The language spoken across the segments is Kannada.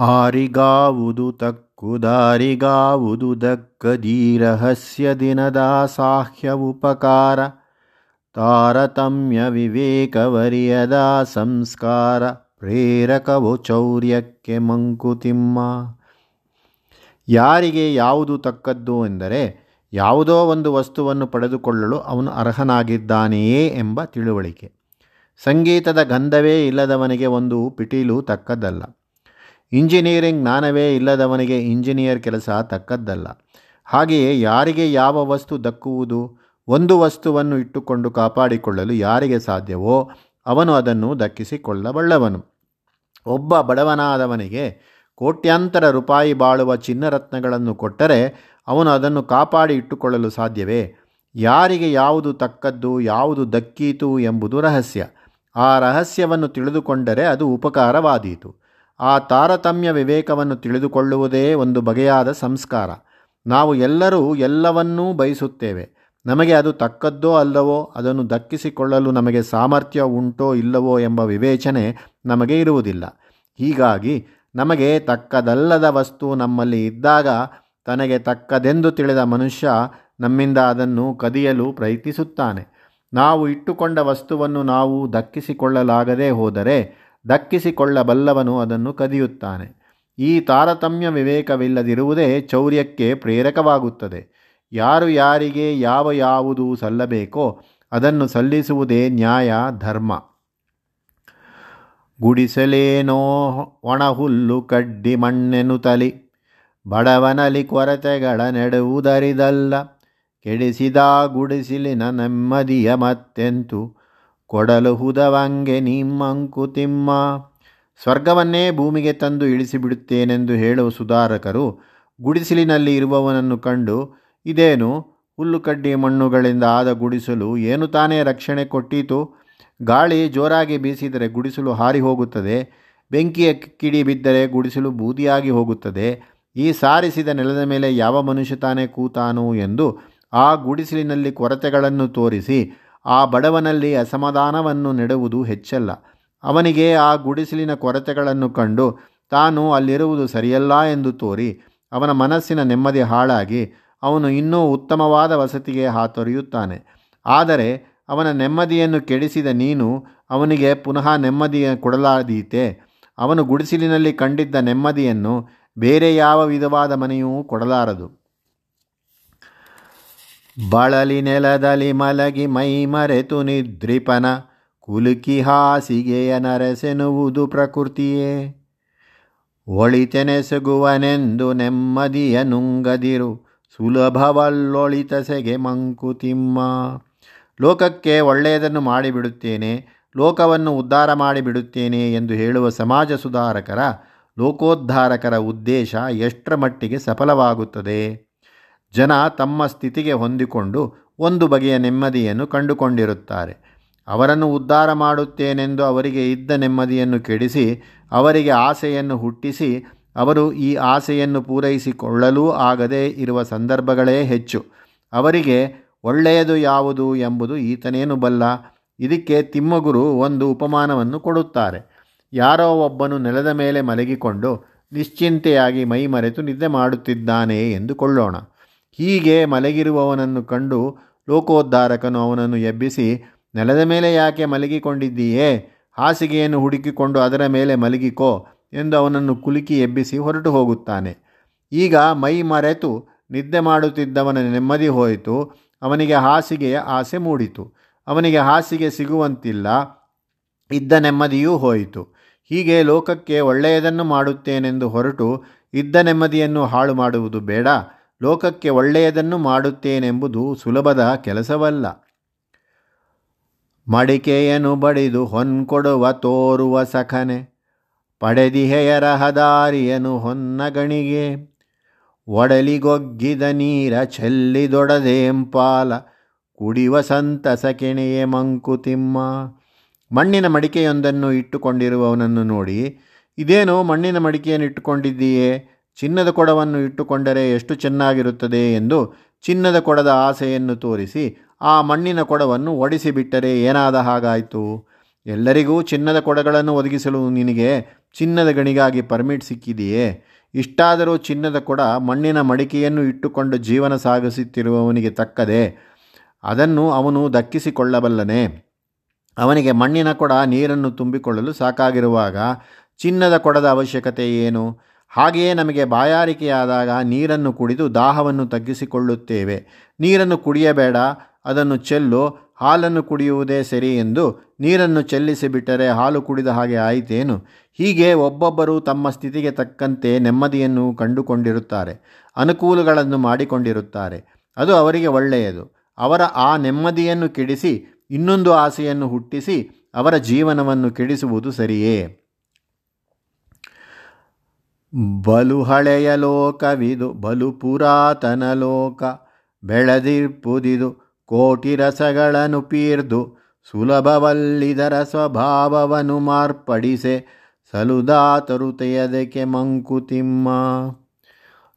ಆರಿಗಾವುದು ತಕ್ಕುದಾರಿಗಾವುದು ದಕ್ಕದೀರಹಸ್ಯ ದಿನದ ಸಾಹ್ಯ ಉಪಕಾರ, ತಾರತಮ್ಯ ವಿವೇಕವರಿಯದ ಸಂಸ್ಕಾರ, ಪ್ರೇರಕವು ಚೌರ್ಯಕ್ಕೆ ಮಂಕುತಿಮ್ಮ ಯಾರಿಗೆ ಯಾವುದು ತಕ್ಕದ್ದು ಎಂದರೆ, ಯಾವುದೋ ಒಂದು ವಸ್ತುವನ್ನು ಪಡೆದುಕೊಳ್ಳಲು ಅವನು ಅರ್ಹನಾಗಿದ್ದಾನೆಯೇ ಎಂಬ ತಿಳುವಳಿಕೆ. ಸಂಗೀತದ ಗಂಧವೇ ಇಲ್ಲದವನಿಗೆ ಒಂದು ಪಿಟೀಲು ತಕ್ಕದ್ದಲ್ಲ. ಇಂಜಿನಿಯರಿಂಗ್ ಜ್ಞಾನವೇ ಇಲ್ಲದವನಿಗೆ ಇಂಜಿನಿಯರ್ ಕೆಲಸ ತಕ್ಕದ್ದಲ್ಲ. ಹಾಗೆಯೇ ಯಾರಿಗೆ ಯಾವ ವಸ್ತು ದಕ್ಕುವುದು, ಒಂದು ವಸ್ತುವನ್ನು ಇಟ್ಟುಕೊಂಡು ಕಾಪಾಡಿಕೊಳ್ಳಲು ಯಾರಿಗೆ ಸಾಧ್ಯವೋ, ಅವನು ಅದನ್ನು ದಕ್ಕಿಸಿಕೊಳ್ಳಬಲ್ಲವನು. ಒಬ್ಬ ಬಡವನಾದವನಿಗೆ ಕೋಟ್ಯಾಂತರ ರೂಪಾಯಿ ಬಾಳುವ ಚಿನ್ನರತ್ನಗಳನ್ನು ಕೊಟ್ಟರೆ ಅವನು ಅದನ್ನು ಕಾಪಾಡಿ ಇಟ್ಟುಕೊಳ್ಳಲು ಸಾಧ್ಯವೇ? ಯಾರಿಗೆ ಯಾವುದು ತಕ್ಕದ್ದು, ಯಾವುದು ದಕ್ಕೀತು ಎಂಬುದು ರಹಸ್ಯ. ಆ ರಹಸ್ಯವನ್ನು ತಿಳಿದುಕೊಂಡರೆ ಅದು ಉಪಕಾರವಾದೀತು. ಆ ತಾರತಮ್ಯ ವಿವೇಕವನ್ನು ತಿಳಿದುಕೊಳ್ಳುವುದೇ ಒಂದು ಬಗೆಯಾದ ಸಂಸ್ಕಾರ. ನಾವು ಎಲ್ಲರೂ ಎಲ್ಲವನ್ನೂ ಬಯಸುತ್ತೇವೆ. ನಮಗೆ ಅದು ತಕ್ಕದ್ದೋ ಅಲ್ಲವೋ, ಅದನ್ನು ದಕ್ಕಿಸಿಕೊಳ್ಳಲು ನಮಗೆ ಸಾಮರ್ಥ್ಯ ಉಂಟೋ ಇಲ್ಲವೋ ಎಂಬ ವಿವೇಚನೆ ನಮಗೆ ಇರುವುದಿಲ್ಲ. ಹೀಗಾಗಿ ನಮಗೆ ತಕ್ಕದಲ್ಲದ ವಸ್ತು ನಮ್ಮಲ್ಲಿ ಇದ್ದಾಗ ತನಗೆ ತಕ್ಕದೆಂದು ತಿಳಿದ ಮನುಷ್ಯ ನಮ್ಮಿಂದ ಅದನ್ನು ಕದಿಯಲು ಪ್ರಯತ್ನಿಸುತ್ತಾನೆ. ನಾವು ಇಟ್ಟುಕೊಂಡ ವಸ್ತುವನ್ನು ನಾವು ದಕ್ಕಿಸಿಕೊಳ್ಳಲಾಗದೇ ಹೋದರೆ ದಕ್ಕಿಸಿಕೊಳ್ಳಬಲ್ಲವನು ಅದನ್ನು ಕದಿಯುತ್ತಾನೆ. ಈ ತಾರತಮ್ಯ ವಿವೇಕವಿಲ್ಲದಿರುವುದೇ ಚೌರ್ಯಕ್ಕೆ ಪ್ರೇರಕವಾಗುತ್ತದೆ. ಯಾರು ಯಾರಿಗೆ ಯಾವ ಯಾವುದು ಸಲ್ಲಬೇಕೋ ಅದನ್ನು ಸಲ್ಲಿಸುವುದೇ ನ್ಯಾಯ, ಧರ್ಮ. ಗುಡಿಸಲೇನೋ ಒಣಹುಲ್ಲು ಕಡ್ಡಿ ಮಣ್ಣೆನು ತಲಿ. ಬಡವನಲಿ ಕೊರತೆಗಳ ನೆಡುವುದರಿದಲ್ಲ. ಕೆಡಿಸಿದ ಗುಡಿಸಿಲಿನ ನೆಮ್ಮದಿಯ ಮತ್ತೆಂತು? ಕೊಡಲು ಹುದವಂಗೆ ನಿಮ್ಮಂಕುತಿಮ್ಮ ಸ್ವರ್ಗವನ್ನೇ ಭೂಮಿಗೆ ತಂದು ಇಳಿಸಿಬಿಡುತ್ತೇನೆಂದು ಹೇಳುವ ಸುಧಾರಕರು ಗುಡಿಸಿಲಿನಲ್ಲಿ ಇರುವವನನ್ನು ಕಂಡು, ಇದೇನು? ಹುಲ್ಲುಕಡ್ಡಿ ಮಣ್ಣುಗಳಿಂದ ಆದ ಗುಡಿಸಲು ಏನು ತಾನೇ ರಕ್ಷಣೆ ಕೊಟ್ಟಿತು? ಗಾಳಿ ಜೋರಾಗಿ ಬೀಸಿದರೆ ಗುಡಿಸಲು ಹಾರಿ ಹೋಗುತ್ತದೆ ಬೆಂಕಿಯ ಕಿಡಿ ಬಿದ್ದರೆ ಗುಡಿಸಲು ಬೂದಿಯಾಗಿ ಹೋಗುತ್ತದೆ. ಈ ಸಾರಿಸಿದ ನೆಲದ ಮೇಲೆ ಯಾವ ಮನುಷ್ಯ ತಾನೇ ಕೂತಾನು ಎಂದು ಆ ಗುಡಿಸಲಿನಲ್ಲಿ ಕೊರತೆಗಳನ್ನು ತೋರಿಸಿ ಆ ಬಡವನಲ್ಲಿ ಅಸಮಾಧಾನವನ್ನು ನೆಡುವುದು ಹೆಚ್ಚಲ್ಲ. ಅವನಿಗೆ ಆ ಗುಡಿಸಲಿನ ಕೊರತೆಗಳನ್ನು ಕಂಡು ತಾನು ಅಲ್ಲಿರುವುದು ಸರಿಯಲ್ಲ ಎಂದು ತೋರಿ ಅವನ ಮನಸ್ಸಿನ ನೆಮ್ಮದಿ ಹಾಳಾಗಿ ಅವನು ಇನ್ನೂ ಉತ್ತಮವಾದ ವಸತಿಗೆ ಹಾತೊರೆಯುತ್ತಾನೆ. ಆದರೆ ಅವನ ನೆಮ್ಮದಿಯನ್ನು ಕೆಡಿಸಿದ ನೀನು ಅವನಿಗೆ ಪುನಃ ನೆಮ್ಮದಿಯ ಕೊಡಲಾದೀತೆ. ಅವನು ಗುಡಿಸಿಲಿನಲ್ಲಿ ಕಂಡಿದ್ದ ನೆಮ್ಮದಿಯನ್ನು ಬೇರೆ ಯಾವ ವಿಧವಾದ ಮನೆಯೂ ಕೊಡಲಾರದು. ಬಳಲಿ ನೆಲದಲ್ಲಿ ಮಲಗಿ ಮೈ ಮರೆತು ನಿದ್ರಿಪನ, ಕುಲುಕಿ ಹಾಸಿಗೆಯ ನರಸೆನುವುದು ಪ್ರಕೃತಿಯೇ. ಒಳಿತೆನೆಸಗುವನೆಂದು ನೆಮ್ಮದಿಯ ನುಂಗದಿರು ಸುಲಭವಲ್ಲೊಳಿತಸೆಗೆ ಮಂಕುತಿಮ್ಮ ಲೋಕಕ್ಕೆ ಒಳ್ಳೆಯದನ್ನು ಮಾಡಿಬಿಡುತ್ತೇನೆ, ಲೋಕವನ್ನು ಉದ್ಧಾರ ಮಾಡಿಬಿಡುತ್ತೇನೆ ಎಂದು ಹೇಳುವ ಸಮಾಜ ಸುಧಾರಕರ, ಲೋಕೋದ್ಧಾರಕರ ಉದ್ದೇಶ ಎಷ್ಟರ ಮಟ್ಟಿಗೆ ಸಫಲವಾಗುತ್ತದೆ? ಜನ ತಮ್ಮ ಸ್ಥಿತಿಗೆ ಹೊಂದಿಕೊಂಡು ಒಂದು ಬಗೆಯ ನೆಮ್ಮದಿಯನ್ನು ಕಂಡುಕೊಂಡಿರುತ್ತಾರೆ. ಅವರನ್ನು ಉದ್ಧಾರ ಮಾಡುತ್ತೇನೆಂದು ಅವರಿಗೆ ಇದ್ದ ನೆಮ್ಮದಿಯನ್ನು ಕೆಡಿಸಿ, ಅವರಿಗೆ ಆಸೆಯನ್ನು ಹುಟ್ಟಿಸಿ, ಅವರು ಈ ಆಸೆಯನ್ನು ಪೂರೈಸಿಕೊಳ್ಳಲೂ ಆಗದೇ ಇರುವ ಸಂದರ್ಭಗಳೇ ಹೆಚ್ಚು. ಅವರಿಗೆ ಒಳ್ಳೆಯದು ಯಾವುದು ಎಂಬುದು ಈತನೇನು ಬಲ್ಲ? ಇದಕ್ಕೆ ತಿಮ್ಮಗುರು ಒಂದು ಉಪಮಾನವನ್ನು ಕೊಡುತ್ತಾರೆ. ಯಾರೋ ಒಬ್ಬನು ನೆಲದ ಮೇಲೆ ಮಲಗಿಕೊಂಡು ನಿಶ್ಚಿಂತೆಯಾಗಿ ಮೈ ಮರೆತು ನಿದ್ದೆ ಮಾಡುತ್ತಿದ್ದಾನೆ ಎಂದುಕೊಳ್ಳೋಣ. ಹೀಗೆ ಮಲಗಿರುವವನನ್ನು ಕಂಡು ಲೋಕೋದ್ಧಾರಕನು ಅವನನ್ನು ಎಬ್ಬಿಸಿ, ನೆಲದ ಮೇಲೆ ಯಾಕೆ ಮಲಗಿಕೊಂಡಿದ್ದೀಯೇ? ಹಾಸಿಗೆಯನ್ನು ಹುಡುಕಿಕೊಂಡು ಅದರ ಮೇಲೆ ಮಲಗಿಕೋ ಎಂದು ಅವನನ್ನು ಕುಲುಕಿ ಎಬ್ಬಿಸಿ ಹೊರಟು ಹೋಗುತ್ತಾನೆ. ಈಗ ಮೈ ಮರೆತು ನಿದ್ದೆ ಮಾಡುತ್ತಿದ್ದವನ ನೆಮ್ಮದಿ ಹೋಯಿತು. ಅವನಿಗೆ ಹಾಸಿಗೆಯ ಆಸೆ ಮೂಡಿತು. ಅವನಿಗೆ ಹಾಸಿಗೆ ಸಿಗುವಂತಿಲ್ಲ. ಇದ್ದ ನೆಮ್ಮದಿಯೂ ಹೋಯಿತು. ಹೀಗೆ ಲೋಕಕ್ಕೆ ಒಳ್ಳೆಯದನ್ನು ಮಾಡುತ್ತೇನೆಂದು ಹೊರಟು ಇದ್ದ ನೆಮ್ಮದಿಯನ್ನು ಹಾಳು ಮಾಡುವುದು ಬೇಡ. ಲೋಕಕ್ಕೆ ಒಳ್ಳೆಯದನ್ನು ಮಾಡುತ್ತೇನೆಂಬುದು ಸುಲಭದ ಕೆಲಸವಲ್ಲ. ಮಡಿಕೆಯನ್ನು ಬಡಿದು ಹೊನ್ಕೊಡುವ ತೋರುವ ಸಖನೆ, ಪಡೆದಿಹೆಯ ರಹದಾರಿಯನು ಹೊನ್ನಗಣಿಗೆ ಒಡಲಿಗೊಗ್ಗಿದ ನೀರ ಚೆಲ್ಲಿದೊಡದೆಂಪಾಲ, ಕುಡಿವ ಸಂತಸ ಕೆಣೆಯೇ ಮಂಕುತಿಮ್ಮ ಮಣ್ಣಿನ ಮಡಿಕೆಯೊಂದನ್ನು ಇಟ್ಟುಕೊಂಡಿರುವವನನ್ನು ನೋಡಿ, ಇದೇನು ಮಣ್ಣಿನ ಮಡಿಕೆಯನ್ನು ಇಟ್ಟುಕೊಂಡಿದ್ದೀಯೇ ಚಿನ್ನದ ಕೊಡವನ್ನು ಇಟ್ಟುಕೊಂಡರೆ ಎಷ್ಟು ಚೆನ್ನಾಗಿರುತ್ತದೆ ಎಂದು ಚಿನ್ನದ ಕೊಡದ ಆಸೆಯನ್ನು ತೋರಿಸಿ ಆ ಮಣ್ಣಿನ ಕೊಡವನ್ನು ಒಡಿಸಿಬಿಟ್ಟರೆ ಏನಾದ ಹಾಗಾಯಿತು? ಎಲ್ಲರಿಗೂ ಚಿನ್ನದ ಕೊಡಗಳನ್ನು ಒದಗಿಸಲು ನಿನಗೆ ಚಿನ್ನದ ಗಣಿಗಾಗಿ ಪರ್ಮಿಟ್ ಸಿಕ್ಕಿದೆಯೇ? ಇಷ್ಟಾದರೂ ಚಿನ್ನದ ಕೊಡ ಮಣ್ಣಿನ ಮಡಿಕೆಯನ್ನು ಇಟ್ಟುಕೊಂಡು ಜೀವನ ಸಾಗಿಸುತ್ತಿರುವವನಿಗೆ ತಕ್ಕದೆ ಅದನ್ನು ಅವನು ದಕ್ಕಿಸಿಕೊಳ್ಳಬಲ್ಲನೆ. ಅವನಿಗೆ ಮಣ್ಣಿನ ಕೊಡ ನೀರನ್ನು ತುಂಬಿಕೊಳ್ಳಲು ಸಾಕಾಗಿರುವಾಗ ಚಿನ್ನದ ಕೊಡದ ಅವಶ್ಯಕತೆ ಏನು? ಹಾಗೆಯೇ ನಮಗೆ ಬಾಯಾರಿಕೆಯಾದಾಗ ನೀರನ್ನು ಕುಡಿದು ದಾಹವನ್ನು ತಗ್ಗಿಸಿಕೊಳ್ಳುತ್ತೇವೆ. ನೀರನ್ನು ಕುಡಿಯಬೇಡ, ಅದನ್ನು ಚೆಲ್ಲು, ಹಾಲನ್ನು ಕುಡಿಯುವುದೇ ಸರಿ ಎಂದು ನೀರನ್ನು ಚೆಲ್ಲಿಸಿಬಿಟ್ಟರೆ ಹಾಲು ಕುಡಿದ ಹಾಗೆ ಆಯಿತೇನು? ಹೀಗೆ ಒಬ್ಬೊಬ್ಬರು ತಮ್ಮ ಸ್ಥಿತಿಗೆ ತಕ್ಕಂತೆ ನೆಮ್ಮದಿಯನ್ನು ಕಂಡುಕೊಂಡಿರುತ್ತಾರೆ, ಅನುಕೂಲಗಳನ್ನು ಮಾಡಿಕೊಂಡಿರುತ್ತಾರೆ. ಅದು ಅವರಿಗೆ ಒಳ್ಳೆಯದು. ಅವರ ಆ ನೆಮ್ಮದಿಯನ್ನು ಕೆಡಿಸಿ, ಇನ್ನೊಂದು ಆಸೆಯನ್ನು ಹುಟ್ಟಿಸಿ ಅವರ ಜೀವನವನ್ನು ಕೆಡಿಸುವುದು ಸರಿಯೇ? ಬಲು ಹಳೆಯ ಲೋಕವಿದು, ಬಲು ಪುರಾತನ ಲೋಕ. ಬೆಳೆದಿರ್ಪುದಿದು, ಕೋಟಿ ರಸಗಳನ್ನು ಪೀರ್ದು, ಸುಲಭವಲ್ಲಿದರ ಸ್ವಭಾವವನ್ನು ಮಾರ್ಪಡಿಸೆ ಸಲುದಾತರುತೆಯದಕ್ಕೆ ಮಂಕುತಿಮ್ಮ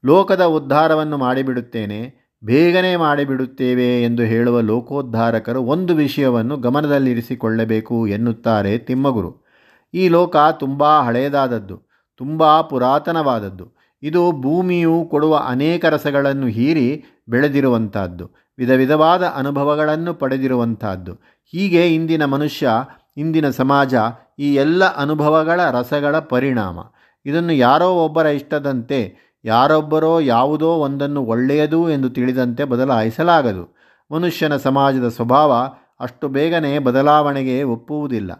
ಲೋಕದ ಉದ್ಧಾರವನ್ನು ಮಾಡಿಬಿಡುತ್ತೇನೆ, ಬೇಗನೆ ಮಾಡಿಬಿಡುತ್ತೇವೆ ಎಂದು ಹೇಳುವ ಲೋಕೋದ್ಧಾರಕರು ಒಂದು ವಿಷಯವನ್ನು ಗಮನದಲ್ಲಿರಿಸಿಕೊಳ್ಳಬೇಕು ಎನ್ನುತ್ತಾರೆ ತಿಮ್ಮಗುರು. ಈ ಲೋಕ ತುಂಬ ಹಳೆಯದಾದದ್ದು. ತುಂಬ ಪುರಾತನವಾದದ್ದು. ಇದು ಭೂಮಿಯು ಕೊಡುವ ಅನೇಕ ರಸಗಳನ್ನು ಹೀರಿ ಬೆಳೆದಿರುವಂತಹದ್ದು. ವಿಧ ವಿಧವಾದ ಅನುಭವಗಳನ್ನು ಪಡೆದಿರುವಂತಹದ್ದು. ಹೀಗೆ ಇಂದಿನ ಮನುಷ್ಯ, ಇಂದಿನ ಸಮಾಜ ಈ ಎಲ್ಲ ಅನುಭವಗಳ ರಸಗಳ ಪರಿಣಾಮ. ಇದನ್ನು ಯಾರೋ ಒಬ್ಬರ ಇಷ್ಟದಂತೆ, ಯಾರೊಬ್ಬರೋ ಯಾವುದೋ ಒಂದನ್ನು ಒಳ್ಳೆಯದು ಎಂದು ತಿಳಿದಂತೆ ಬದಲಾಯಿಸಲಾಗದು. ಮನುಷ್ಯನ ಸಮಾಜದ ಸ್ವಭಾವ ಅಷ್ಟು ಬೇಗನೆ ಬದಲಾವಣೆಗೆ ಒಪ್ಪುವುದಿಲ್ಲ.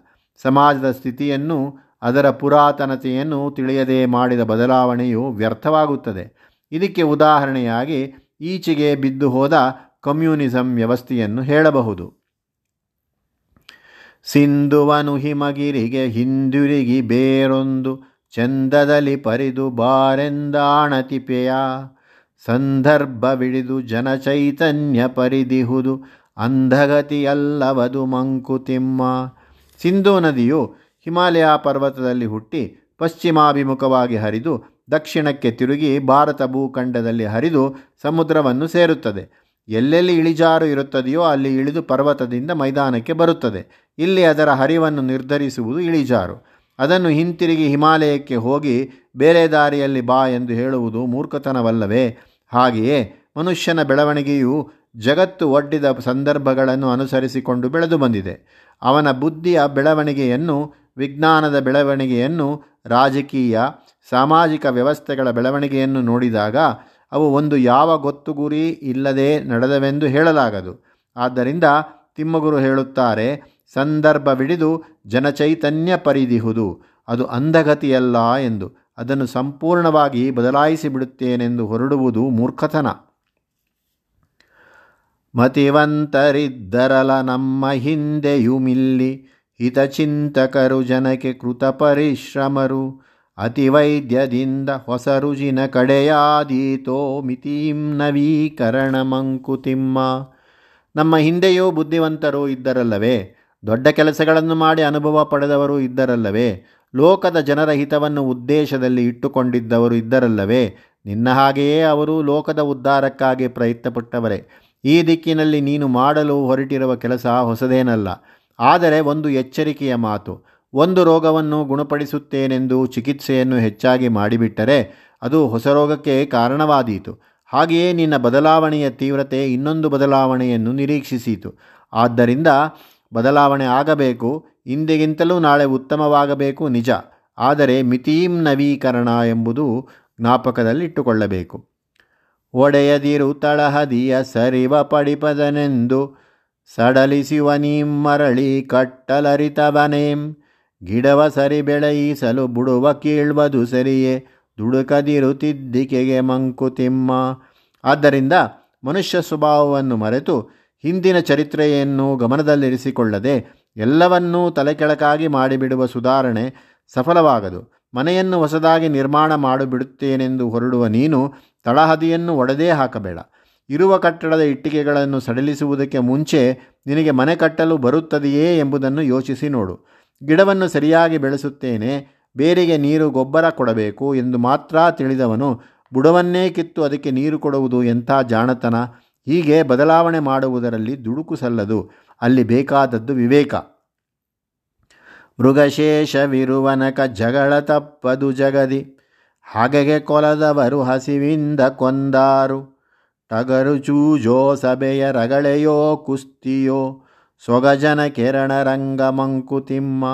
ಸಮಾಜದ ಸ್ಥಿತಿಯನ್ನು ಅದರ ಪುರಾತನತೆಯನ್ನು ತಿಳಿಯದೆ ಮಾಡಿದ ಬದಲಾವಣೆಯು ವ್ಯರ್ಥವಾಗುತ್ತದೆ. ಇದಕ್ಕೆ ಉದಾಹರಣೆಯಾಗಿ ಈಚೆಗೆ ಬಿದ್ದು ಹೋದ ಕಮ್ಯುನಿಸಂ ವ್ಯವಸ್ಥೆಯನ್ನು ಹೇಳಬಹುದು. ಸಿಂಧುವನು ಹಿಮಗಿರಿಗೆ ಹಿಂದಿರುಗಿ ಬೇರೊಂದು ಚಂದದಲ್ಲಿ ಪರಿದು ಬಾರೆಂದಾಣತಿಪೆಯ ಸಂದರ್ಭವಿಡಿದು ಜನಚೈತನ್ಯ ಪರಿದಿಹುದು ಅಂಧಗತಿಯಲ್ಲವದು ಮಂಕುತಿಮ್ಮ. ಸಿಂಧೂ ನದಿಯು ಹಿಮಾಲಯ ಪರ್ವತದಲ್ಲಿ ಹುಟ್ಟಿ ಪಶ್ಚಿಮಾಭಿಮುಖವಾಗಿ ಹರಿದು ದಕ್ಷಿಣಕ್ಕೆ ತಿರುಗಿ ಭಾರತ ಭೂಖಂಡದಲ್ಲಿ ಹರಿದು ಸಮುದ್ರವನ್ನು ಸೇರುತ್ತದೆ. ಎಲ್ಲೆಲ್ಲಿ ಇಳಿಜಾರು ಇರುತ್ತದೆಯೋ ಅಲ್ಲಿ ಇಳಿದು ಪರ್ವತದಿಂದ ಮೈದಾನಕ್ಕೆ ಬರುತ್ತದೆ. ಇಲ್ಲಿ ಅದರ ಹರಿವನ್ನು ನಿರ್ಧರಿಸುವುದು ಇಳಿಜಾರು. ಅದನ್ನು ಹಿಂತಿರುಗಿ ಹಿಮಾಲಯಕ್ಕೆ ಹೋಗಿ ಬೇರೆ ದಾರಿಯಲ್ಲಿ ಬಾ ಎಂದು ಹೇಳುವುದು ಮೂರ್ಖತನವಲ್ಲವೇ? ಹಾಗೆಯೇ ಮನುಷ್ಯನ ಬೆಳವಣಿಗೆಯು ಜಗತ್ತು ಒಡ್ಡಿದ ಸಂದರ್ಭಗಳನ್ನು ಅನುಸರಿಸಿಕೊಂಡು ಬೆಳೆದು ಬಂದಿದೆ. ಅವನ ಬುದ್ಧಿಯ ಬೆಳವಣಿಗೆಯನ್ನು ವಿಜ್ಞಾನದ ಬೆಳವಣಿಗೆಯನ್ನು, ರಾಜಕೀಯ, ಸಾಮಾಜಿಕ ವ್ಯವಸ್ಥೆಗಳ ಬೆಳವಣಿಗೆಯನ್ನು ನೋಡಿದಾಗ ಅವು ಒಂದು ಯಾವ ಗೊತ್ತು ಗುರಿ ಇಲ್ಲದೆ ನಡೆದವೆಂದು ಹೇಳಲಾಗದು. ಆದ್ದರಿಂದ ತಿಮ್ಮಗುರು ಹೇಳುತ್ತಾರೆ ಸಂದರ್ಭವಿಡಿದು ಜನಚೈತನ್ಯ ಪರಿದಿಹುದು, ಅದು ಅಂಧಗತಿಯಲ್ಲ ಎಂದು. ಅದನ್ನು ಸಂಪೂರ್ಣವಾಗಿ ಬದಲಾಯಿಸಿ ಬಿಡುತ್ತೇನೆಂದು ಹೊರಡುವುದು ಮೂರ್ಖತನ. ಮತಿವಂತರಿದ್ದರಲ ನಮ್ಮ ಹಿಂದೆಯು ಮಿಲ್ಲಿ ಹಿತಚಿಂತಕರು ಜನಕ್ಕೆ ಕೃತ ಪರಿಶ್ರಮರು, ಅತಿವೈದ್ಯದಿಂದ ಹೊಸ ರುಜಿನ ಕಡೆಯಾದೀತೋ ಮಿತಿಂ ನವೀಕರಣ ಮಂಕುತಿಮ್ಮ. ನಮ್ಮ ಹಿಂದೆಯೂ ಬುದ್ಧಿವಂತರು ಇದ್ದರಲ್ಲವೇ? ದೊಡ್ಡ ಕೆಲಸಗಳನ್ನು ಮಾಡಿ ಅನುಭವ ಪಡೆದವರು ಇದ್ದರಲ್ಲವೇ? ಲೋಕದ ಜನರ ಹಿತವನ್ನು ಉದ್ದೇಶದಲ್ಲಿ ಇಟ್ಟುಕೊಂಡಿದ್ದವರು ಇದ್ದರಲ್ಲವೇ? ನಿನ್ನ ಹಾಗೆಯೇ ಅವರು ಲೋಕದ ಉದ್ಧಾರಕ್ಕಾಗಿ ಪ್ರಯತ್ನಪಟ್ಟವರೇ. ಈ ದಿಕ್ಕಿನಲ್ಲಿ ನೀನು ಮಾಡಲು ಹೊರಟಿರುವ ಕೆಲಸ ಹೊಸದೇನಲ್ಲ. ಆದರೆ ಒಂದು ಎಚ್ಚರಿಕೆಯ ಮಾತು, ಒಂದು ರೋಗವನ್ನು ಗುಣಪಡಿಸುತ್ತೇನೆಂದು ಚಿಕಿತ್ಸೆಯನ್ನು ಹೆಚ್ಚಾಗಿ ಮಾಡಿಬಿಟ್ಟರೆ ಅದು ಹೊಸ ರೋಗಕ್ಕೆ ಕಾರಣವಾದೀತು. ಹಾಗೆಯೇ ನಿನ್ನ ಬದಲಾವಣೆಯ ತೀವ್ರತೆ ಇನ್ನೊಂದು ಬದಲಾವಣೆಯನ್ನು ನಿರೀಕ್ಷಿಸಿತು. ಆದ್ದರಿಂದ ಬದಲಾವಣೆ ಆಗಬೇಕು, ಇಂದಿಗಿಂತಲೂ ನಾಳೆ ಉತ್ತಮವಾಗಬೇಕು ನಿಜ. ಆದರೆ ಮಿತೀಂ ನವೀಕರಣ ಎಂಬುದು ಜ್ಞಾಪಕದಲ್ಲಿಟ್ಟುಕೊಳ್ಳಬೇಕು. ಒಡೆಯದಿರು ತಳಹದಿಯ ಸರಿವ ಪಡಿಪದನೆಂದು ಸಡಲಿಸುವ ಮರಳಿ ಕಟ್ಟಲರಿತವನೇಂ. ಗಿಡವ ಸರಿ ಬೆಳೆಯಿಸಲು ಬುಡುವ ಕೀಳ್ವದು ಸರಿಯೇ ದುಡುಕದಿರುತ್ತಿದ್ದಿಕೆಗೆ ಮಂಕುತಿಮ್ಮ ಆದ್ದರಿಂದ ಮನುಷ್ಯ ಸ್ವಭಾವವನ್ನು ಮರೆತು ಹಿಂದಿನ ಚರಿತ್ರೆಯನ್ನು ಗಮನದಲ್ಲಿರಿಸಿಕೊಳ್ಳದೆ ಎಲ್ಲವನ್ನೂ ತಲೆಕೆಳಕಾಗಿ ಮಾಡಿಬಿಡುವ ಸುಧಾರಣೆ ಸಫಲವಾಗದು. ಮನೆಯನ್ನು ಹೊಸದಾಗಿ ನಿರ್ಮಾಣ ಮಾಡಿಬಿಡುತ್ತೇನೆಂದು ಹೊರಡುವ ನೀನು ತಳಹದಿಯನ್ನು ಒಡೆದೇ ಹಾಕಬೇಡ. ಇರುವ ಕಟ್ಟಡದ ಇಟ್ಟಿಗೆಗಳನ್ನು ಸಡಿಲಿಸುವುದಕ್ಕೆ ಮುಂಚೆ ನಿನಗೆ ಮನೆ ಕಟ್ಟಲು ಬರುತ್ತದೆಯೇ ಎಂಬುದನ್ನು ಯೋಚಿಸಿ ನೋಡು. ಗಿಡವನ್ನು ಸರಿಯಾಗಿ ಬೆಳೆಸುತ್ತೇನೆ, ಬೇರಿಗೆ ನೀರು ಗೊಬ್ಬರ ಕೊಡಬೇಕು ಎಂದು ಮಾತ್ರ ತಿಳಿದವನು ಬುಡವನ್ನೇ ಕಿತ್ತು ಅದಕ್ಕೆ ನೀರು ಕೊಡುವುದು ಎಂಥ ಜಾಣತನ. ಹೀಗೆ ಬದಲಾವಣೆ ಮಾಡುವುದರಲ್ಲಿ ದುಡುಕು ಸಲ್ಲದು, ಅಲ್ಲಿ ಬೇಕಾದದ್ದು ವಿವೇಕ. ಮೃಗಶೇಷವಿರುವನಕ ಜಗಳ ತಪ್ಪದು ಜಗದಿ, ಹಾಗೆಗೆ ಕೊಲದವರು ಹಸಿವಿಂದ ಕೊಂದಾರು. ಟಗರು ಚೂಜೋ ಸಭೆಯ ರಗಳೆಯೋ ಕುಸ್ತಿಯೋ ಸೊಗಜನ ಕಿರಣ ರಂಗ ಮಂಕುತಿಮ್ಮ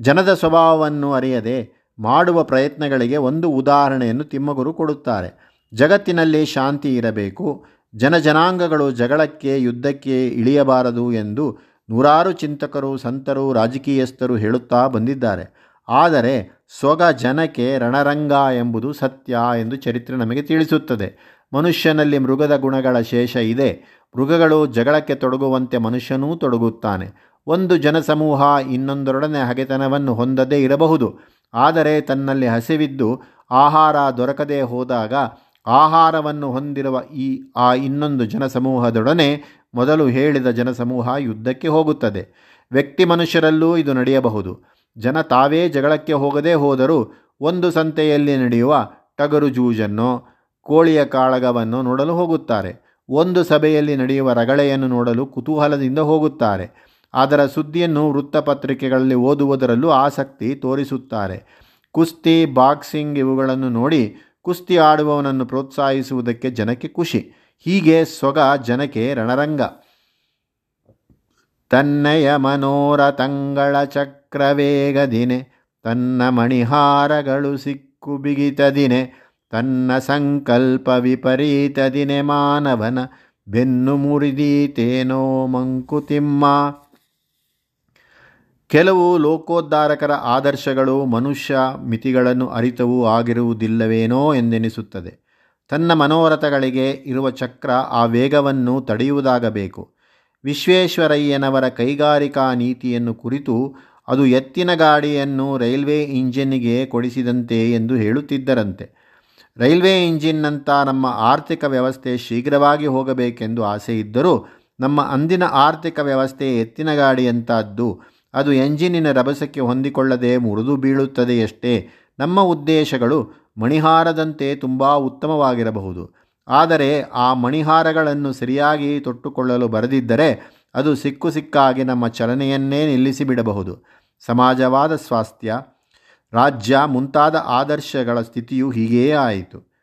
ಜನದ ಸ್ವಭಾವವನ್ನು ಅರಿಯದೆ ಮಾಡುವ ಪ್ರಯತ್ನಗಳಿಗೆ ಒಂದು ಉದಾಹರಣೆಯನ್ನು ತಿಮ್ಮಗುರು ಕೊಡುತ್ತಾರೆ. ಜಗತ್ತಿನಲ್ಲಿ ಶಾಂತಿ ಇರಬೇಕು. ಜನಜನಾಂಗಗಳು ಜಗಳಕ್ಕೆ, ಯುದ್ಧಕ್ಕೆ ಇಳಿಯಬಾರದು ಎಂದು ನೂರಾರು ಚಿಂತಕರು, ಸಂತರು, ರಾಜಕೀಯಸ್ಥರು ಹೇಳುತ್ತಾ ಬಂದಿದ್ದಾರೆ. ಆದರೆ ಸೊಗ ಜನಕ್ಕೆ ರಣರಂಗ ಎಂಬುದು ಸತ್ಯ ಎಂದು ಚರಿತ್ರೆ ನಮಗೆ ತಿಳಿಸುತ್ತದೆ. ಮನುಷ್ಯನಲ್ಲಿ ಮೃಗದ ಗುಣಗಳ ಶೇಷ ಇದೆ. ಮೃಗಗಳು ಜಗಳಕ್ಕೆ ತೊಡಗುವಂತೆ ಮನುಷ್ಯನೂ ತೊಡಗುತ್ತಾನೆ. ಒಂದು ಜನಸಮೂಹ ಇನ್ನೊಂದರೊಡನೆ ಹಗೆತನವನ್ನು ಹೊಂದದೇ ಇರಬಹುದು. ಆದರೆ ತನ್ನಲ್ಲಿ ಹಸಿವಿದ್ದು ಆಹಾರ ದೊರಕದೇ ಹೋದಾಗ ಆಹಾರವನ್ನು ಹೊಂದಿರುವ ಈ, ಆ ಇನ್ನೊಂದು ಜನಸಮೂಹದೊಡನೆ ಮೊದಲು ಹೇಳಿದ ಜನಸಮೂಹ ಯುದ್ಧಕ್ಕೆ ಹೋಗುತ್ತದೆ. ವ್ಯಕ್ತಿ ಮನುಷ್ಯರಲ್ಲೂ ಇದು ನಡೆಯಬಹುದು. ಜನ ತಾವೇ ಜಗಳಕ್ಕೆ ಹೋಗದೇ ಹೋದರೂ ಒಂದು ಸಂತೆಯಲ್ಲಿ ನಡೆಯುವ ಟಗರು ಜೂಜನ್ನು ಕೋಳಿಯ ಕಾಳಗವನ್ನು ನೋಡಲು ಹೋಗುತ್ತಾರೆ. ಒಂದು ಸಭೆಯಲ್ಲಿ ನಡೆಯುವ ರಗಳೆಯನ್ನು ನೋಡಲು ಕುತೂಹಲದಿಂದ ಹೋಗುತ್ತಾರೆ. ಅದರ ಸುದ್ದಿಯನ್ನು ವೃತ್ತಪತ್ರಿಕೆಗಳಲ್ಲಿ ಓದುವುದರಲ್ಲೂ ಆಸಕ್ತಿ ತೋರಿಸುತ್ತಾರೆ. ಕುಸ್ತಿ, ಬಾಕ್ಸಿಂಗ್ ಇವುಗಳನ್ನು ನೋಡಿ ಕುಸ್ತಿ ಆಡುವವನನ್ನು ಪ್ರೋತ್ಸಾಹಿಸುವುದಕ್ಕೆ ಜನಕ್ಕೆ ಖುಷಿ. ಹೀಗೆ ಸೊಗ ಜನಕ್ಕೆ ರಣರಂಗ. ತನ್ನಯ ಮನೋರಥಂಗಳ ಚಕ್ರವೇಗದಿನೆ ತನ್ನ ಮಣಿಹಾರಗಳು ಸಿಕ್ಕು ಬಿಗಿತದಿನೆ ತನ್ನ ಸಂಕಲ್ಪ ವಿಪರೀತದಿನೆ ಮಾನವನ ಬೆನ್ನು ಮುರಿದೀತೇನೋ ಮಂಕುತಿಮ್ಮ. ಕೆಲವು ಲೋಕೋದ್ಧಾರಕರ ಆದರ್ಶಗಳು ಮನುಷ್ಯ ಮಿತಿಗಳನ್ನು ಅರಿತವೂ ಆಗಿರುವುದಿಲ್ಲವೇನೋ ಎಂದೆನಿಸುತ್ತದೆ. ತನ್ನ ಮನೋರಥಗಳಿಗೆ ಇರುವ ಚಕ್ರ ಆ ವೇಗವನ್ನು ತಡೆಯುವುದಾಗಬೇಕು. ವಿಶ್ವೇಶ್ವರಯ್ಯನವರ ಕೈಗಾರಿಕಾ ನೀತಿಯನ್ನು ಕುರಿತು ಅದು ಎತ್ತಿನ ಗಾಡಿಯನ್ನು ರೈಲ್ವೆ ಇಂಜಿನ್ಗೆ ಕೊಡಿಸಿದಂತೆ ಎಂದು ಹೇಳುತ್ತಿದ್ದರಂತೆ. ರೈಲ್ವೆ ಇಂಜಿನ್ನಂಥ ನಮ್ಮ ಆರ್ಥಿಕ ವ್ಯವಸ್ಥೆ ಶೀಘ್ರವಾಗಿ ಹೋಗಬೇಕೆಂದು ಆಸೆ ಇದ್ದರೂ ನಮ್ಮ ಅಂದಿನ ಆರ್ಥಿಕ ವ್ಯವಸ್ಥೆ ಎತ್ತಿನ ಗಾಡಿಯಂಥದ್ದು. ಅದು ಎಂಜಿನಿನ ರಭಸಕ್ಕೆ ಹೊಂದಿಕೊಳ್ಳದೆ ಮುರಿದು ಬೀಳುತ್ತದೆಯಷ್ಟೇ. ನಮ್ಮ ಉದ್ದೇಶಗಳು ಮಣಿಹಾರದಂತೆ ತುಂಬ ಉತ್ತಮವಾಗಿರಬಹುದು. ಆದರೆ ಆ ಮಣಿಹಾರಗಳನ್ನು ಸರಿಯಾಗಿ ತೊಟ್ಟುಕೊಳ್ಳಲು ಬರದಿದ್ದರೆ ಅದು ಸಿಕ್ಕು ಸಿಕ್ಕಾಗಿ ನಮ್ಮ ಚಲನೆಯನ್ನೇ ನಿಲ್ಲಿಸಿಬಿಡಬಹುದು. ಸಮಾಜವಾದ ಸ್ವಾಸ್ಥ್ಯ ರಾಜ್ಯ ಮುಂತಾದ ಆದರ್ಶಗಳ ಸ್ಥಿತಿಯು ಹೀಗೆಯೇ ಆಯಿತು.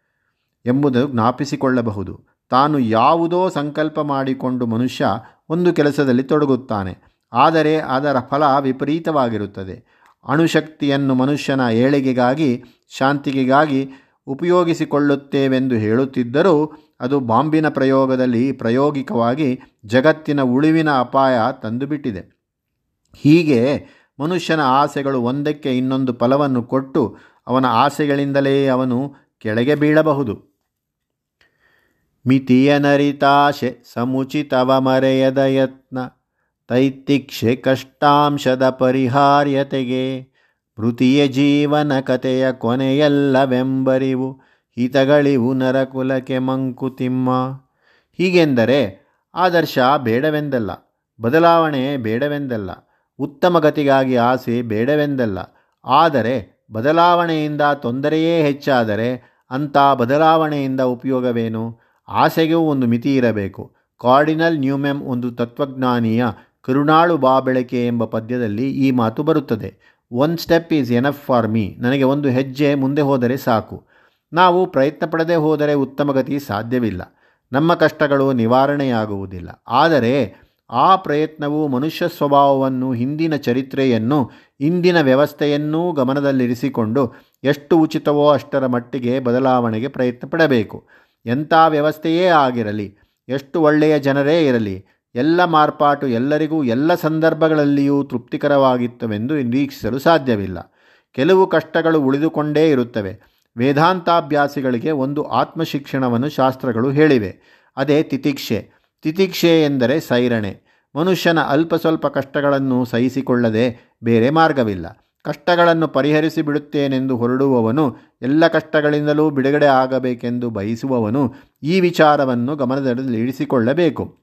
ಎಂಬುದು ಜ್ಞಾಪಿಸಿಕೊಳ್ಳಬಹುದು. ತಾನು ಯಾವುದೋ ಸಂಕಲ್ಪ ಮಾಡಿಕೊಂಡು ಮನುಷ್ಯ ಒಂದು ಕೆಲಸದಲ್ಲಿ ತೊಡಗುತ್ತಾನೆ. ಆದರೆ ಅದರ ಫಲ ವಿಪರೀತವಾಗಿರುತ್ತದೆ. ಅಣುಶಕ್ತಿಯನ್ನು ಮನುಷ್ಯನ ಏಳಿಗೆಗಾಗಿ ಶಾಂತಿಗೆಗಾಗಿ ಉಪಯೋಗಿಸಿಕೊಳ್ಳುತ್ತೇವೆಂದು ಹೇಳುತ್ತಿದ್ದರೂ ಅದು ಬಾಂಬಿನ ಪ್ರಯೋಗದಲ್ಲಿ ಪ್ರಾಯೋಗಿಕವಾಗಿ ಜಗತ್ತಿನ ಉಳಿವಿನ ಅಪಾಯ ತಂದುಬಿಟ್ಟಿದೆ. ಹೀಗೆ ಮನುಷ್ಯನ ಆಸೆಗಳು ಒಂದಕ್ಕೆ ಇನ್ನೊಂದು ಫಲವನ್ನು ಕೊಟ್ಟು ಅವನ ಆಸೆಗಳಿಂದಲೇ ಅವನು ಕೆಳಗೆ ಬೀಳಬಹುದು. ಮಿತಿಯ ನರಿತಾಶೆ ಸಮುಚಿತವ ಮರೆಯದ ಯತ್ನ ತೈತಿಕ್ಷೆ ಕಷ್ಟಾಂಶದ ಪರಿಹಾರ್ಯತೆಗೆ, ಮೃತಿಯ ಜೀವನ ಕಥೆಯ ಕೊನೆಯಲ್ಲವೆಂಬರಿವು, ಹಿತಗಳಿವು ನರಕುಲಕ್ಕೆ ಮಂಕುತಿಮ್ಮ. ಹೀಗೆಂದರೆ ಆದರ್ಶ ಬೇಡವೆಂದಲ್ಲ, ಬದಲಾವಣೆ ಬೇಡವೆಂದಲ್ಲ ಉತ್ತಮ ಗತಿಗಾಗಿ ಆಸೆ ಬೇಡವೆಂದಲ್ಲ. ಆದರೆ ಬದಲಾವಣೆಯಿಂದ ತೊಂದರೆಯೇ ಹೆಚ್ಚಾದರೆ ಅಂಥ ಬದಲಾವಣೆಯಿಂದ ಉಪಯೋಗವೇನು? ಆಸೆಗೂ ಒಂದು ಮಿತಿ ಇರಬೇಕು. ಕಾರ್ಡಿನಲ್ ನ್ಯೂಮೆಮ್ ಒಂದು ತತ್ವಜ್ಞಾನಿಯ ಕರುಣಾಳು ಬಾ ಬೆಳಕೆ ಎಂಬ ಪದ್ಯದಲ್ಲಿ ಈ ಮಾತು ಬರುತ್ತದೆ. One step is enough for me ನನಗೆ ಒಂದು ಹೆಜ್ಜೆ ಮುಂದೆ ಹೋದರೆ ಸಾಕು. ನಾವು ಪ್ರಯತ್ನ ಪಡದೆ ಹೋದರೆ ಉತ್ತಮಗತಿ ಸಾಧ್ಯವಿಲ್ಲ. ನಮ್ಮ ಕಷ್ಟಗಳು ನಿವಾರಣೆಯಾಗುವುದಿಲ್ಲ. ಆದರೆ ಆ ಪ್ರಯತ್ನವು ಮನುಷ್ಯ ಸ್ವಭಾವವನ್ನು, ಹಿಂದಿನ ಚರಿತ್ರೆಯನ್ನು, ಇಂದಿನ ವ್ಯವಸ್ಥೆಯನ್ನೂ ಗಮನದಲ್ಲಿರಿಸಿಕೊಂಡು ಎಷ್ಟು ಉಚಿತವೋ ಅಷ್ಟರ ಮಟ್ಟಿಗೆ ಬದಲಾವಣೆಗೆ ಪ್ರಯತ್ನ ಪಡಬೇಕು. ಎಂಥ ವ್ಯವಸ್ಥೆಯೇ ಆಗಿರಲಿ, ಎಷ್ಟು ಒಳ್ಳೆಯ ಜನರೇ ಇರಲಿ, ಎಲ್ಲ ಮಾರ್ಪಾಟು ಎಲ್ಲರಿಗೂ ಎಲ್ಲ ಸಂದರ್ಭಗಳಲ್ಲಿಯೂ ತೃಪ್ತಿಕರವಾಗಿತ್ತವೆಂದು ನಿರೀಕ್ಷಿಸಲು ಸಾಧ್ಯವಿಲ್ಲ. ಕೆಲವು ಕಷ್ಟಗಳು ಉಳಿದುಕೊಂಡೇ ಇರುತ್ತವೆ. ವೇದಾಂತಾಭ್ಯಾಸಿಗಳಿಗೆ ಒಂದು ಆತ್ಮಶಿಕ್ಷಣವನ್ನು ಶಾಸ್ತ್ರಗಳು ಹೇಳಿವೆ. ಅದೇ ತಿತಿಕ್ಷೆ. ತಿತಿಕ್ಷೆ ಎಂದರೆ ಸೈರಣೆ. ಮನುಷ್ಯನ ಅಲ್ಪ ಸ್ವಲ್ಪ ಕಷ್ಟಗಳನ್ನು ಸಹಿಸಿಕೊಳ್ಳದೆ ಬೇರೆ ಮಾರ್ಗವಿಲ್ಲ. ಕಷ್ಟಗಳನ್ನು ಪರಿಹರಿಸಿ ಬಿಡುತ್ತೇನೆಂದು ಹೊರಡುವವನು ಎಲ್ಲ ಕಷ್ಟಗಳಿಂದಲೂ ಬಿಡುಗಡೆ ಆಗಬೇಕೆಂದು ಬಯಸುವವನು ಈ ವಿಚಾರವನ್ನು ಗಮನದಲ್ಲಿ ಇರಿಸಿಕೊಳ್ಳಬೇಕು.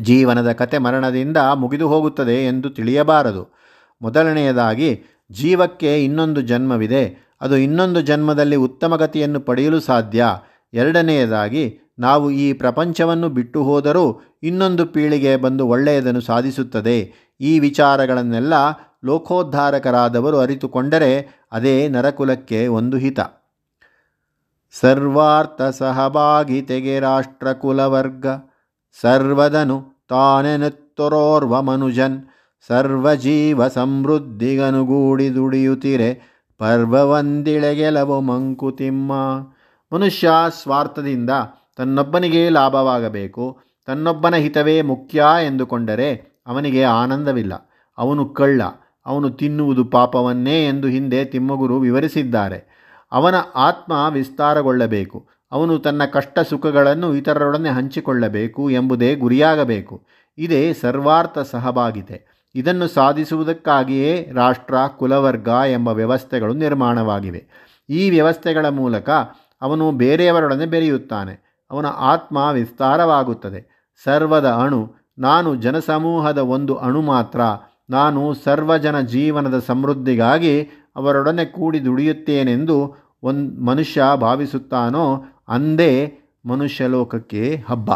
ಜೀವನದ ಕತೆ ಮರಣದಿಂದ ಮುಗಿದು ಹೋಗುತ್ತದೆ ಎಂದು ತಿಳಿಯಬಾರದು. ಮೊದಲನೆಯದಾಗಿ, ಜೀವಕ್ಕೆ ಇನ್ನೊಂದು ಜನ್ಮವಿದೆ. ಅದು ಇನ್ನೊಂದು ಜನ್ಮದಲ್ಲಿ ಉತ್ತಮ ಗತಿಯನ್ನು ಪಡೆಯಲು ಸಾಧ್ಯ. ಎರಡನೆಯದಾಗಿ ನಾವು ಈ ಪ್ರಪಂಚವನ್ನು ಬಿಟ್ಟು ಹೋದರೂ ಇನ್ನೊಂದು ಪೀಳಿಗೆ ಬಂದು ಒಳ್ಳೆಯದನ್ನು ಸಾಧಿಸುತ್ತದೆ. ಈ ವಿಚಾರಗಳನ್ನೆಲ್ಲ ಲೋಕೋದ್ಧಾರಕರಾದವರು ಅರಿತುಕೊಂಡರೆ ಅದೇ ನರಕುಲಕ್ಕೆ ಒಂದು ಹಿತ. ಸರ್ವಾರ್ಥ ಸಹಭಾಗಿತೆಗೆ ರಾಷ್ಟ್ರಕುಲವರ್ಗ. ಸರ್ವದನು ತಾನೆನುತ್ತರೋರ್ವ ಮನುಜನ್. ಸರ್ವಜೀವ ಸಮೃದ್ಧಿಗನುಗೂಡಿ ದುಡಿಯುತ್ತಿರೆ. ಪರ್ವವಂದಿಳೆಗೆಲವು ಮಂಕುತಿಮ್ಮ. ಮನುಷ್ಯ ಸ್ವಾರ್ಥದಿಂದ ತನ್ನೊಬ್ಬನಿಗೆ ಲಾಭವಾಗಬೇಕು, ತನ್ನೊಬ್ಬನ ಹಿತವೇ ಮುಖ್ಯ ಎಂದುಕೊಂಡರೆ ಅವನಿಗೆ ಆನಂದವಿಲ್ಲ. ಅವನು ಕಳ್ಳ, ಅವನು ತಿನ್ನುವುದು ಪಾಪವನ್ನೇ ಎಂದು ಹಿಂದೆ ತಿಮ್ಮಗುರು ವಿವರಿಸಿದ್ದಾರೆ. ಅವನ ಆತ್ಮ ವಿಸ್ತಾರಗೊಳ್ಳಬೇಕು, ಅವನು ತನ್ನ ಕಷ್ಟ ಸುಖಗಳನ್ನು ಇತರರೊಡನೆ ಹಂಚಿಕೊಳ್ಳಬೇಕು ಎಂಬುದೇ ಗುರಿಯಾಗಬೇಕು. ಇದೇ ಸರ್ವಾರ್ಥ ಸಹಭಾಗಿತೆ. ಇದನ್ನು ಸಾಧಿಸುವುದಕ್ಕಾಗಿಯೇ ರಾಷ್ಟ್ರ, ಕುಲವರ್ಗ ಎಂಬ ವ್ಯವಸ್ಥೆಗಳು ನಿರ್ಮಾಣವಾಗಿವೆ. ಈ ವ್ಯವಸ್ಥೆಗಳ ಮೂಲಕ ಅವನು ಬೇರೆಯವರೊಡನೆ ಬೆರೆಯುತ್ತಾನೆ. ಅವನ ಆತ್ಮ ವಿಸ್ತಾರವಾಗುತ್ತದೆ. ಸರ್ವದ ಅಣು, ನಾನು ಜನಸಮೂಹದ ಒಂದು ಅಣು ಮಾತ್ರ. ನಾನು ಸರ್ವಜನ ಜೀವನದ ಸಮೃದ್ಧಿಗಾಗಿ ಅವರೊಡನೆ ಕೂಡಿ ದುಡಿಯುತ್ತೇನೆಂದು ಒಂದು ಮನುಷ್ಯ ಭಾವಿಸುತ್ತಾನೋ, ಅಂದೇ ಮನುಷ್ಯಲೋಕಕ್ಕೆ ಹಬ್ಬ.